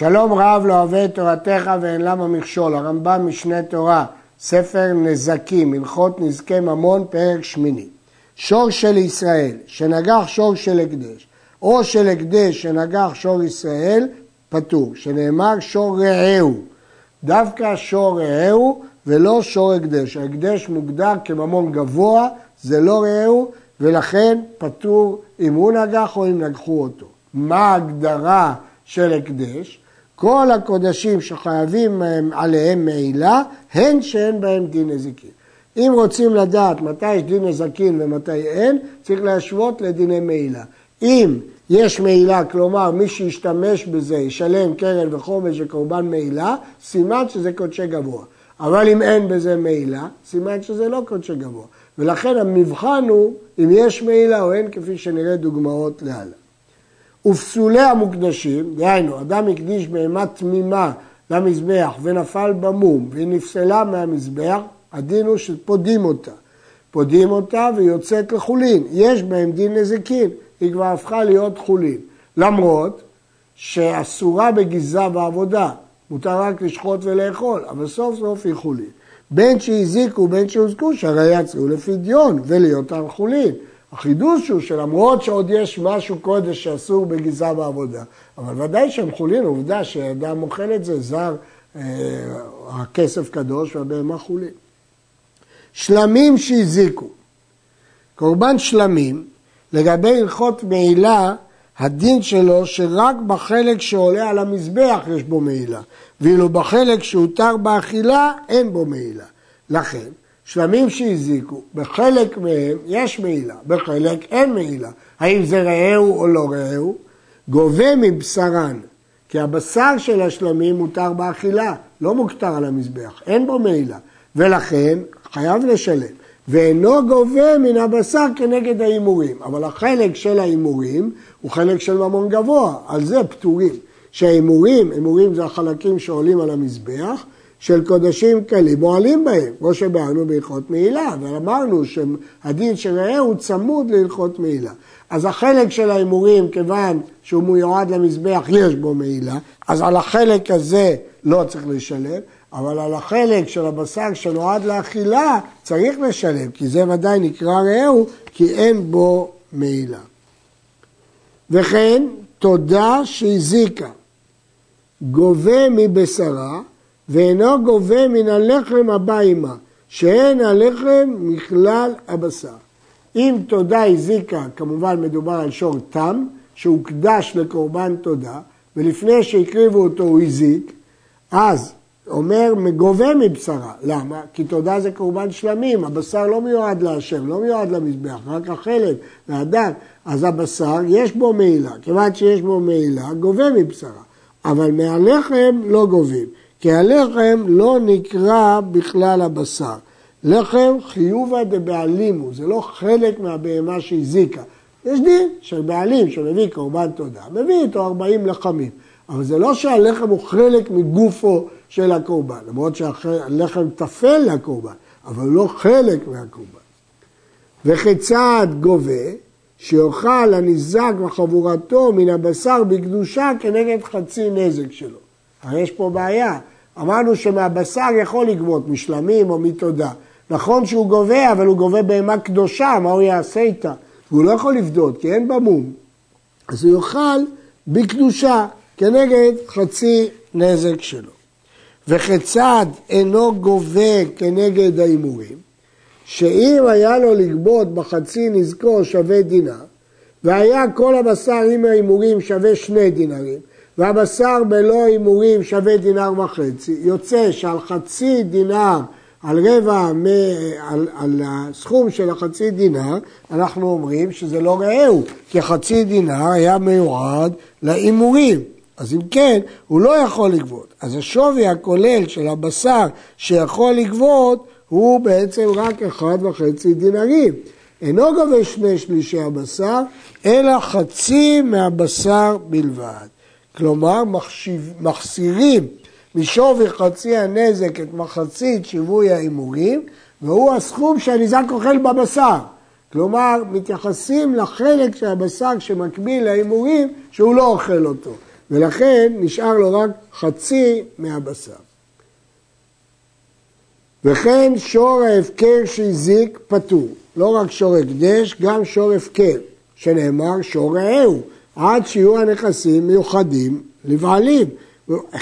שלום רב לא אוהב את תורתך ואין למה מכשול, הרמב"ם משנה תורה, ספר נזקים, הלכות נזקי ממון, פרק שמיני. שור של ישראל, שנגח שור של הקדש, או של הקדש שנגח שור ישראל, פטור, שנאמר שור רעהו. דווקא שור רעהו ולא שור הקדש. ההקדש מוגדר כממון גבוה, זה לא רעהו, ולכן פטור אם הוא נגח או אם נגחו אותו. מה ההגדרה של הקדש? כל הקודשים שחייבים עליהם מעילה, הן שאין בהם דין נזיקין. אם רוצים לדעת מתי יש דין נזקין ומתי אין, צריך להשוות לדיני מעילה. אם יש מעילה, כלומר מי שישתמש בזה ישלם קרן וחומש וקורבן מעילה, סימן שזה קודשי גבוה. אבל אם אין בזה מעילה, סימן שזה לא קודשי גבוה. ולכן המבחן הוא אם יש מעילה או אין, כפי שנראה דוגמאות להלאה. ופסולי המוקדשים, דהיינו, אדם הקדיש בהמה תמימה למזבח ונפל במום והיא נפסלה מהמזבח, הדין הוא שפודים אותה. פודים אותה ויוצאת לחולין. יש בהם דין נזיקין, היא כבר הפכה להיות חולין. למרות שאסורה בגיזה ועבודה, מותר רק לשחוט ולאכול, אבל סוף סוף היא חולין. בין שהזיקו בין שהוזקו, שהרי יצאו לפדיון ולהיותם חולין. החידוש הוא שלמרות שעוד יש משהו קודש שאסור בגזרה בעבודה, אבל ודאי שהם חולין, עובדה שאדם אוכל את זה, זר, אה, הכסף קדוש והבהמה חולין. שלמים שהזיקו. קורבן שלמים, לגבי הלכות מעילה, הדין שלו שרק בחלק שעולה על המזבח יש בו מעילה, ואילו בחלק שהותר באכילה אין בו מעילה. לכן, שלמים שהזיקו, בחלק מהם יש מעילה, בחלק אין מעילה. האם זה רעהו או לא רעהו? גובה מבשרן, כי הבשר של השלמים מותר באכילה, לא מוכתר על המזבח, אין בו מעילה, ולכן חייב לשלם. ואינו גובה מן הבשר כנגד ההימורים, אבל החלק של ההימורים הוא חלק של ממון גבוה, על זה פטורים. שההימורים, הימורים זה החלקים שעולים על המזבח, של קודשים קלים מועלים בהם, כמו שבאנו בהלכות מעילה, אבל אמרנו שהדין של רעהו צמוד להלכות מעילה. אז החלק של ההימורים, כיוון שהוא מיועד למזבח, יש בו מעילה, אז על החלק הזה לא צריך לשלם, אבל על החלק של הבשר שנועד לאכילה צריך לשלם, כי זה ודאי נקרא רעהו, כי אין בו מעילה. וכן, תודה שהזיקה, גובה מבשרה ואינו גובה מן הלחם הבא עמה, שאין הלחם מכלל הבשר. אם תודה הזיקה, כמובן מדובר על שור תם, שהוקדש לקורבן תודה, ולפני שהקריבו אותו הוא הזיק, אז אומר גובה מבשרה. למה? כי תודה זה קורבן שלמים, הבשר לא מיועד להשם, לא מיועד למזבח, רק החלב והדם. אז הבשר יש בו מעילה, כיוון שיש בו מעילה, גובה מבשרה. אבל מהלחם לא גובים. כי הלחם לא נקרא בכלל הבשר. לחם חיובה דבעלימו, זה לא חלק מהבהמה שהזיקה. יש דין של בעלים שמביא קורבן תודה, מביא איתו 40 לחמים. אבל זה לא שהלחם הוא חלק מגופו של הקורבן, למרות שהלחם טפל לקורבן, אבל לא חלק מהקורבן. וכיצד גובה שיאכל הניזק וחבורתו מן הבשר בקדושה כנגד חצי נזק שלו. הרי יש פה בעיה, אמרנו שמהבשר יכול לגבות משלמים או מתודה. נכון שהוא גובה, אבל הוא גובה בהמה קדושה, מה הוא יעשה איתה? והוא לא יכול לפדות, כי אין בה מום. אז הוא יאכל בקדושה, כנגד חצי נזק שלו. וכיצד אינו גובה כנגד ההימורים? שאם היה לו לגבות בחצי נזקו שווה דינר, והיה כל הבשר עם ההימורים שווה שני דינרים, והבשר בלא הימורים שווה דינר וחצי, יוצא שעל חצי דינר, על רבע, מ, על, על הסכום של החצי דינר, אנחנו אומרים שזה לא רעהו, כי חצי דינר היה מיועד להימורים. אז אם כן, הוא לא יכול לגבות. אז השווי הכולל של הבשר שיכול לגבות הוא בעצם רק אחד וחצי דינרים. אינו גובה שני שלישי הבשר, אלא חצי מהבשר בלבד. כלומר מחשיב, מחסירים משווי חצי הנזק את מחצית שיווי ההימורים, והוא הסכום שהניזק אוכל בבשר. כלומר, מתייחסים לחלק של הבשר שמקביל להימורים שהוא לא אוכל אותו. ולכן נשאר לו רק חצי מהבשר. וכן שור ההפקר שהזיק פטור, לא רק שור הקדש, גם שור הפקר, שנאמר שור רעהו, עד שיהיו הנכסים מיוחדים לבעלים.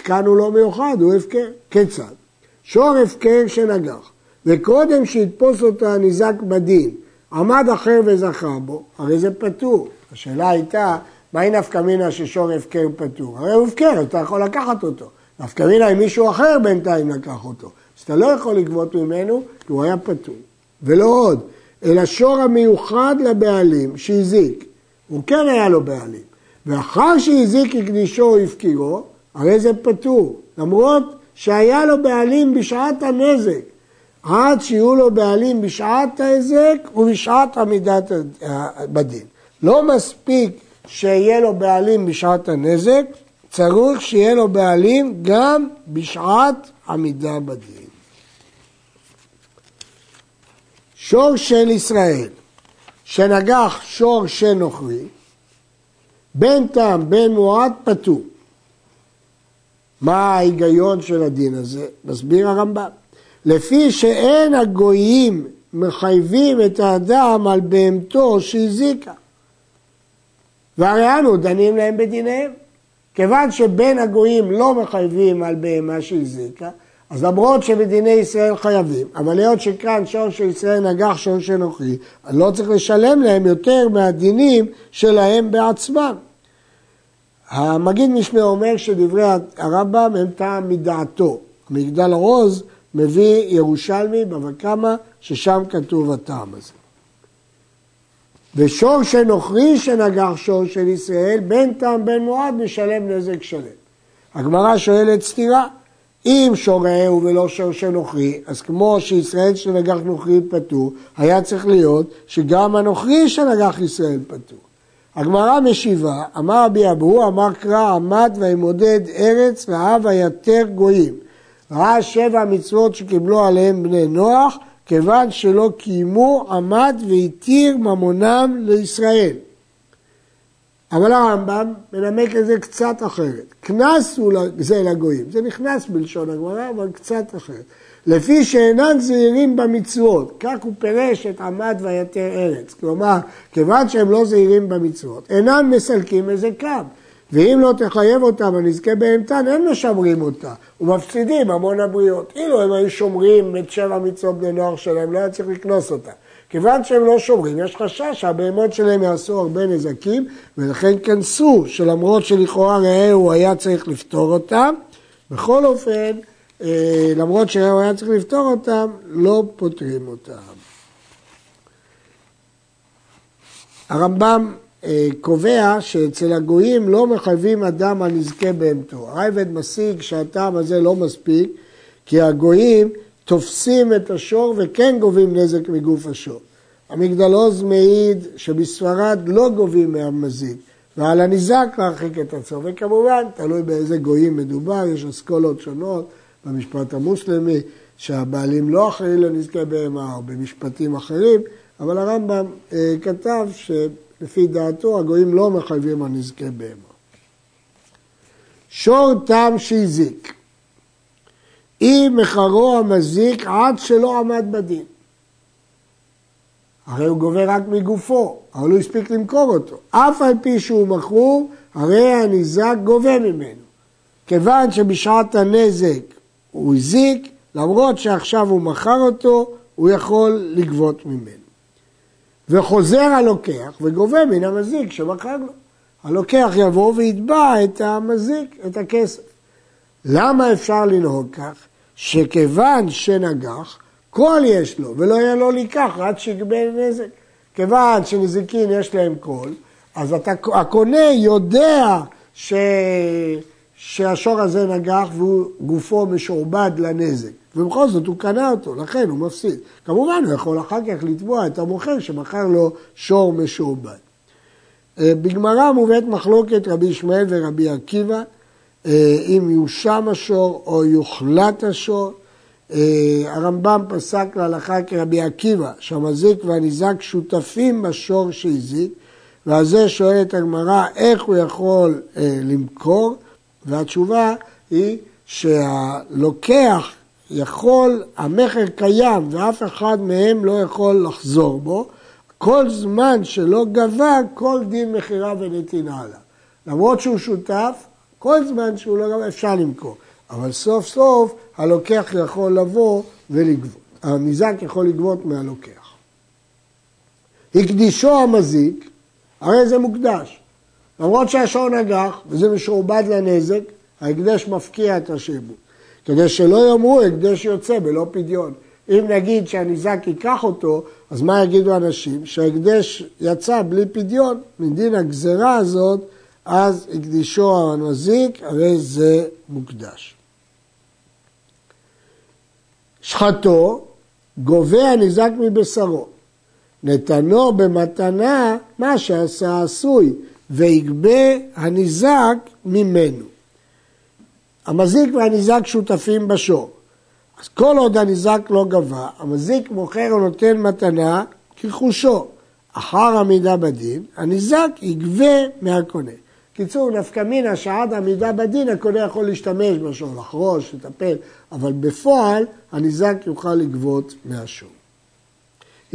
כאן הוא לא מיוחד, הוא הפקר. כיצד? שור הפקר שנגח, וקודם שיתפוס אותו הניזק בדין, עמד אחר וזכה בו, הרי זה פטור. השאלה הייתה, מהי נפקא מינה ששור הפקר פטור? הרי הוא הפקר, אתה יכול לקחת אותו. נפקא מינה אם מישהו אחר בינתיים לקח אותו. אז אתה לא יכול לגבות ממנו, כי הוא היה פטור. ולא עוד, אלא שור המיוחד לבעלים שהזיק, הוא כן היה לו בעלים. ואחר שהזיק הקדישו או הפקירו, הרי זה פטור, למרות שהיה לו בעלים בשעת הנזק, עד שיהיו לו בעלים בשעת ההזק ובשעת עמידת בדין. לא מספיק שיהיה לו בעלים בשעת הנזק, צריך שיהיה לו בעלים גם בשעת עמידה בדין. שור של ישראל, שנגח שור של נוכרי, בין תם בין מועט פטור. מה ההיגיון של הדין הזה? מסביר הרמב"ם. לפי שאין הגויים מחייבים את האדם על בהמתו שהזיקה. והרי אנו דנים להם בדיניהם. כיוון שבין הגויים לא מחייבים על בהמה שהזיקה, אז למרות שבדיני ישראל חייבים, אבל היות שכאן שור של ישראל נגח שור של נוכרי, לא צריך לשלם להם יותר מהדינים שלהם בעצמם. המגיד משנה אומר שדברי הרמב"ם הם טעם מדעתו. מגדל הרוז מביא ירושלמי בבא קמא, ששם כתוב הטעם הזה. ושור שנוכרי שנגח שור של ישראל, בין טעם בין מועד משלם נזק שלם. הגמרא שואלת סתירה, אם שור רעהו ולא שור שנוכרי, אז כמו שישראל שנגח נוכרי פטור, היה צריך להיות שגם הנוכרי שנגח ישראל פטור. הגמרא משיבה, אמר רבי אבו, אמר קרא עמד וימודד ארץ ואהב היתר גויים. ראה שבע מצוות שקיבלו עליהם בני נוח, כיוון שלא קיימו עמד והתיר ממונם לישראל. אבל הרמב"ם מנמק את זה קצת אחרת. קנס הוא זה לגויים, זה נכנס בלשון הגמרא, אבל קצת אחרת. לפי שאינן זהירים במצוות, כך הוא פירש את עמד ויתר ארץ. כלומר, כיוון שהם לא זהירים במצוות, אינם מסלקים איזה קו. ואם לא תחייב אותם הנזכה בהמתן, הם משמרים אותה, ומפסידים המון הבריות. אילו הם היו שומרים את שבע מצוות בני נוער שלהם, לא היה צריך לקנוס אותה. כיוון שהם לא שומרים, יש חשש שהבהמות שלהם יעשו הרבה נזקים, ולכן כנסו שלמרות שלכאורה ראה הוא היה צריך לפתור אותם, בכל אופן, אה, למרות שהוא היה צריך לפתור אותם, לא פותרים אותם. הרמב"ם אה, קובע שאצל הגויים לא מחייבים אדם הנזכה בהמתו. הרייבד משיג שהטעם הזה לא מספיק, כי הגויים תופסים את השור וכן גובים נזק מגוף השור. המגדלוז מעיד שבספרד לא גובים מהמזיק, ועל הניזק להרחיק את עצמו, וכמובן, תלוי באיזה גויים מדובר, יש אסכולות שונות במשפט המוסלמי, שהבעלים לא אחראי לנזקי בהמה, או במשפטים אחרים, אבל הרמב"ם אה, כתב שלפי דעתו הגויים לא מחייבים על נזקי בהמה. שור תם שהזיק אם מחרו המזיק עד שלא עמד בדין. הרי הוא גובה רק מגופו, אבל הוא הספיק למכור אותו. אף על פי שהוא מכור, הרי הניזק גובה ממנו. כיוון שבשעת הנזק הוא הזיק, למרות שעכשיו הוא מכר אותו, הוא יכול לגבות ממנו. וחוזר הלוקח וגובה מן המזיק שמכר לו. הלוקח יבוא ויתבע את המזיק, את הכסף. למה אפשר לנהוג כך? שכיוון שנגח, קול יש לו, ולא יהיה לו לקח עד שיגבה נזק. כיוון שנזיקין יש להם קול, אז אתה, הקונה יודע ש... שהשור הזה נגח והוא גופו משועבד לנזק. ובכל זאת הוא קנה אותו, לכן הוא מפסיד. כמובן הוא יכול אחר כך לתבוע את המוכר שמכר לו שור משועבד. אה, בגמרא מובאת מחלוקת רבי ישמעאל ורבי עקיבא, אם יושם השור או יוחלט השור. אה, הרמב"ם פסק להלכה כרבי עקיבא, שהמזיק והניזק שותפים בשור שהזיק, ועל זה שואלת הגמרא איך הוא יכול למכור. והתשובה היא שהלוקח יכול, המכר קיים ואף אחד מהם לא יכול לחזור בו, כל זמן שלא גבה, כל דין מכירה ונתינה עליו. למרות שהוא שותף, כל זמן שהוא לא גבה אפשר למכור. אבל סוף סוף הלוקח יכול לבוא ולגבות. הניזק יכול לגבות מהלוקח. הקדישו המזיק, הרי זה מוקדש. למרות שהשעון נגח וזה משועבד לנזק, ההקדש מפקיע את השעבוד. כדי שלא יאמרו הקדש יוצא בלא פדיון. אם נגיד שהניזק ייקח אותו, אז מה יגידו אנשים? שההקדש יצא בלי פדיון, מדין הגזרה הזאת, אז הקדישו המזיק, הרי זה מוקדש. שחטו, גובה הניזק מבשרו. נתנו במתנה מה שעשה עשוי, ויגבה הניזק ממנו. המזיק והניזק שותפים בשור. אז כל עוד הניזק לא גבה, המזיק מוכר או נותן מתנה כרכושו. אחר עמידה בדין, הניזק יגבה מהקונה. קיצור, נפקא מינה שעד עמידה בדין הקונה יכול להשתמש בשור, לחרוש, לטפל, אבל בפועל הניזק יוכל לגבות מהשור.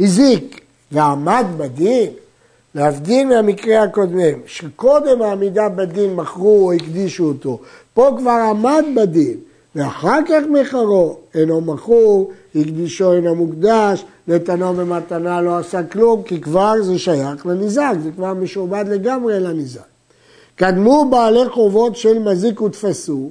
הזיק ועמד בדין, להבדיל מהמקרה הקודמים, שקודם העמידה בדין מכרו או הקדישו אותו, פה כבר עמד בדין, ואחר כך מחרו, אינו מכור, הקדישו אינו מוקדש, נתנו במתנה לא עשה כלום, כי כבר זה שייך לניזק, זה כבר משועבד לגמרי לניזק. קדמו בעלי חובות של מזיק ותפסו,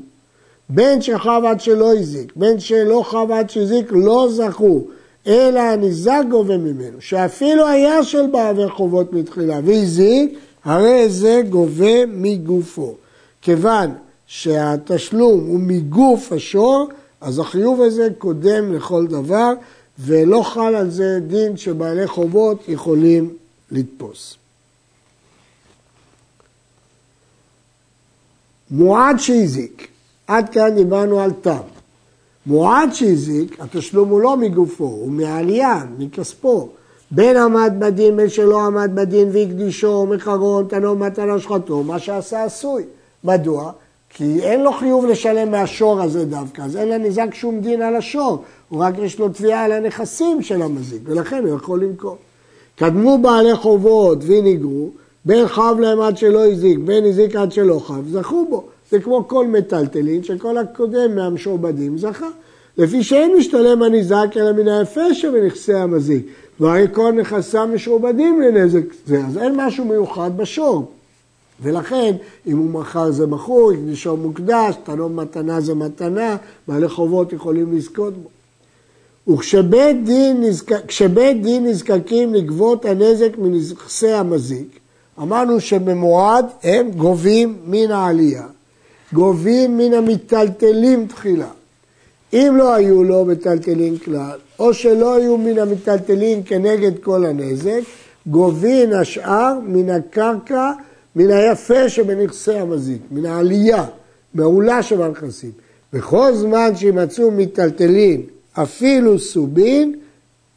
בין שחב עד שלא הזיק, בין שלא חב עד שהזיק, לא זכו, אלא הניזק גובה ממנו, שאפילו היה של בעלי חובות מתחילה והזיק, הרי זה גובה מגופו. כיוון שהתשלום הוא מגוף השור, אז החיוב הזה קודם לכל דבר, ולא חל על זה דין שבעלי חובות יכולים לתפוס. מועד שהזיק, עד כאן דיברנו על תם. מועד שהזיק, התשלום הוא לא מגופו, הוא מעלייה, מכספו. בין עמד בדין, בין שלא עמד בדין והקדישו, מחרון, תנו מתנה שחטו, מה שעשה עשוי. מדוע? כי אין לו חיוב לשלם מהשור הזה דווקא, אז אין לנזק שום דין על השור, הוא רק יש לו תביעה על הנכסים של המזיק, ולכן הוא יכול למכור. קדמו בעלי חובות וניגרו, בין חב להם עד שלא הזיק, בין הזיק עד שלא חב, זכו בו. זה כמו כל מטלטלין, שכל הקודם מהמשועבדים זכה. לפי שאין משתלם הניזק אלא מן היפה שבנכסי המזיק. והרי כל נכסיו משועבדים לנזק זה, אז אין משהו מיוחד בשור. ולכן, אם הוא מכר זה מכור, הקדישו מוקדש, תנום מתנה זה מתנה, בעלי חובות יכולים לזכות בו. וכשבית דין, נזק... דין נזקקים לגבות הנזק מנכסי המזיק, אמרנו שבמועד הם גובים מן העלייה, גובים מן המיטלטלים תחילה. אם לא היו לו מיטלטלים כלל, או שלא היו מן המיטלטלים כנגד כל הנזק, גובים השאר מן הקרקע מן היפה שבנכסי המזיק, מן העלייה, מעולה שבנכסים. בכל זמן שימצאו מיטלטלין, אפילו סובין,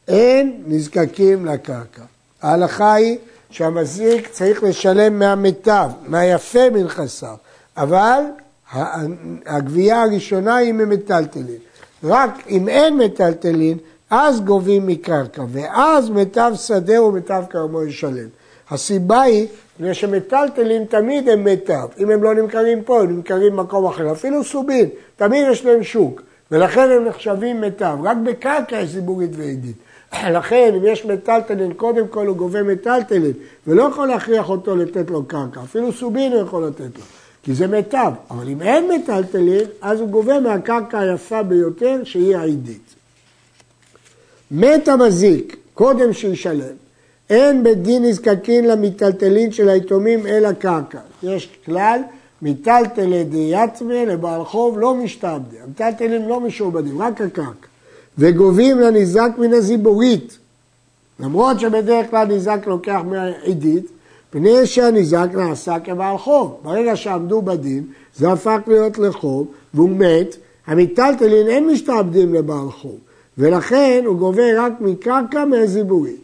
אין נזקקים לקרקע. ההלכה היא שהמזיק צריך לשלם מהמיטב, מהיפה מנכסיו, אבל הגבייה הראשונה היא ממיטלטלין. רק אם אין מיטלטלין, אז גובים מקרקע, ואז מיטב שדה ומיטב כרמו ישלם. הסיבה היא בגלל שמיטלטלין תמיד הם מיטב. אם הם לא נמכרים פה, הם נמכרים במקום אחר. אפילו סובין, תמיד יש להם שוק, ולכן הם נחשבים מיטב. רק בקרקע יש זיבורית ועדית. לכן, אם יש מיטלטלין, קודם כל הוא גובה מיטלטלין, ולא יכול להכריח אותו לתת לו קרקע. אפילו סובין הוא יכול לתת לו, כי זה מיטב. אבל אם אין מיטלטלין, אז הוא גובה מהקרקע היפה ביותר, שהיא העידית. מת המזיק, קודם שישלם, אין בדין נזקקין למיטלטלין של היתומים אלא קרקע. יש כלל, מיטלטלי דיאטמה לבעל חוב לא משתעבדים. המיטלטלים לא משועבדים, רק הקרקע. וגובים לניזק מן הזיבורית. למרות שבדרך כלל ניזק לוקח מהעידית, פני שהניזק נעשה כבעל חוב. ברגע שעמדו בדין, זה הפך להיות לחוב, והוא מת, המיטלטלין אין משתעבדים לבעל חוב, ולכן הוא גובה רק מקרקע מהזיבורית.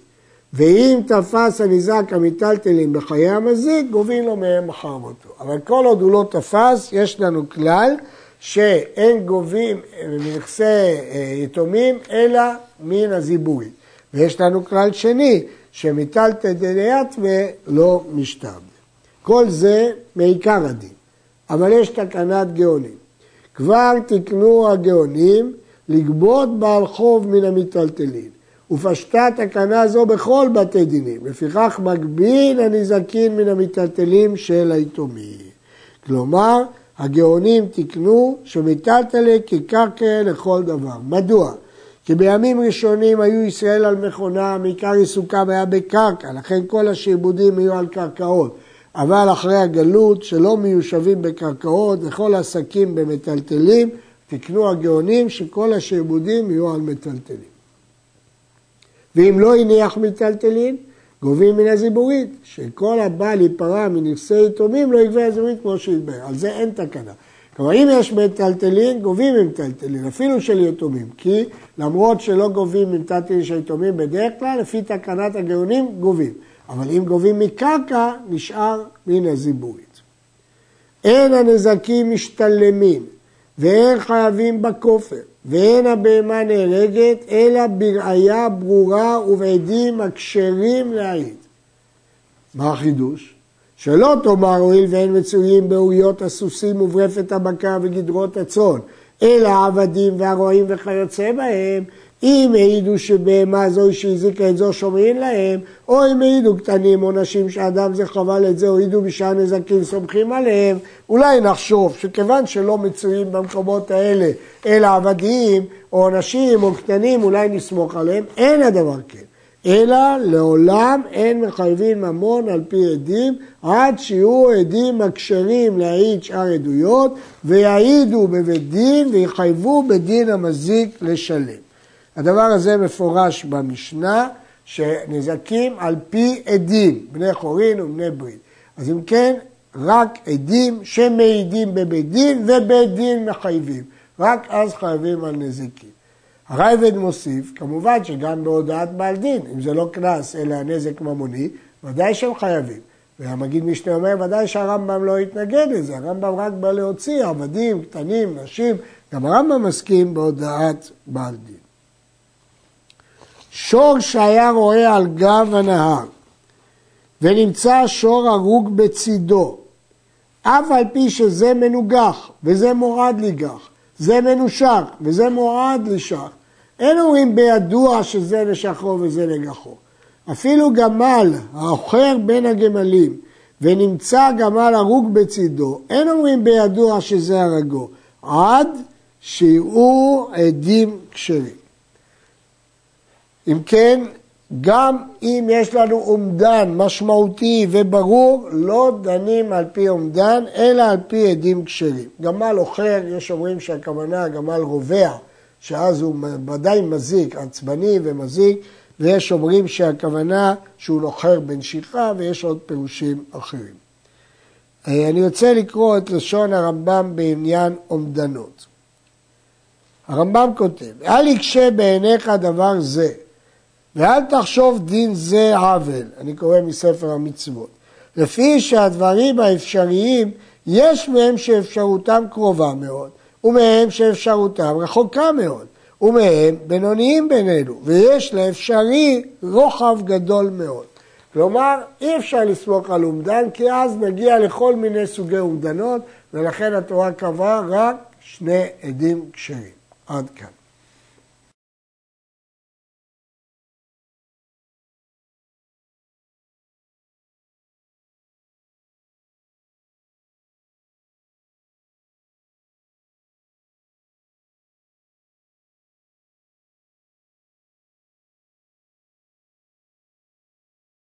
ואם תפס הניזק המיטלטלים בחיי המזיק, גובים לו מהם מחר מותו. אבל כל עוד הוא לא תפס, יש לנו כלל שאין גובים מנכסי אה, יתומים, אלא מן הזיבורית. ויש לנו כלל שני, שמיטלטל דליית ולא משתב. כל זה מעיקר הדין. אבל יש תקנת גאונים. כבר תקנו הגאונים לגבות בעל חוב מן המיטלטלין. ופשטה תקנה זו בכל בתי דינים, לפיכך מגביל הנזקין מן המיטלטלים של היתומים. כלומר, הגאונים תיקנו שמיטלטלי כקרקע לכל דבר. מדוע? כי בימים ראשונים היו ישראל על מכונה, מעיקר עיסוקם היה בקרקע, לכן כל השעבודים היו על קרקעות. אבל אחרי הגלות, שלא מיושבים בקרקעות וכל העסקים במטלטלים, תקנו הגאונים שכל השעבודים יהיו על מטלטלים. ואם לא הניח מיטלטלין, גובים מן הזיבורית, שכל הבא להיפרע מנכסי יתומים לא יגבה הזיבורית כמו שהתבהר, על זה אין תקנה. כלומר, אם יש מיטלטלין, גובים מיטלטלין, אפילו של יתומים, כי למרות שלא גובים מיטלטלין של יתומים בדרך כלל, לפי תקנת הגאונים גובים. אבל אם גובים מקרקע, נשאר מן הזיבורית. אין הנזקים משתלמים ואין חייבים בכופר ואין הבהמה נהרגת, אלא בראיה ברורה ובעדים הכשרים להעיד. מה החידוש? שלא תאמר הואיל ואין מצויים באוריות הסוסים וברפת הבקר וגדרות הצאן, אלא העבדים והרועים וכיוצא בהם, אם העידו שבהמה זו שהזיקה את זו שומרים להם, או אם העידו קטנים או נשים שאדם זה חבל את זה, או העידו בשעה נזקים סומכים עליהם, אולי נחשוב שכיוון שלא מצויים במקומות האלה אלא עבדים או נשים או קטנים, אולי נסמוך עליהם, אין הדבר כן. אלא לעולם אין מחייבים ממון על פי עדים, עד שיהיו עדים הכשרים להעיד שאר עדויות, ויעידו בבית דין ויחייבו בדין המזיק לשלם. הדבר הזה מפורש במשנה, שנזקים על פי עדים, בני חורין ובני ברית. אז אם כן, רק עדים שמעידים בבית דין ובית דין מחייבים. רק אז חייבים על נזקים. הרייבד מוסיף, כמובן שגם בהודעת בעל דין, אם זה לא קנס אלא נזק ממוני, ודאי שהם חייבים. והמגיד משנה אומר, ודאי שהרמב"ם לא יתנגד לזה, הרמב"ם רק בא להוציא עבדים, קטנים, נשים, גם הרמב"ם מסכים בהודעת בעל דין. שור שהיה רואה על גב הנהר ונמצא שור הרוג בצידו, אף על פי שזה מנוגח וזה מועד לגח, זה מנושק וזה מועד לשך, אין אומרים בידוע שזה נשכו וזה נגחו. אפילו גמל העוכר בין הגמלים ונמצא גמל הרוג בצידו, אין אומרים בידוע שזה הרגו, עד שיראו עדים כשרים. אם כן, גם אם יש לנו אומדן משמעותי וברור, לא דנים על פי אומדן, אלא על פי עדים כשרים. גמל אוכר, יש אומרים שהכוונה גמל רובע, שאז הוא ודאי מזיק, עצבני ומזיק, ויש אומרים שהכוונה שהוא נוחר בנשיכה, ויש עוד פירושים אחרים. אה, אני רוצה לקרוא את לשון הרמב"ם בעניין אומדנות. הרמב"ם כותב, אל יקשה בעיניך דבר זה, ואל תחשוב דין זה עוול, אני קורא מספר המצוות. לפי שהדברים האפשריים, יש מהם שאפשרותם קרובה מאוד, ומהם שאפשרותם רחוקה מאוד, ומהם בינוניים בינינו, ויש לאפשרי רוחב גדול מאוד. כלומר, אי אפשר לסמוך על אומדן, כי אז נגיע לכל מיני סוגי אומדנות, ולכן התורה קבעה רק שני עדים כשרים. עד כאן.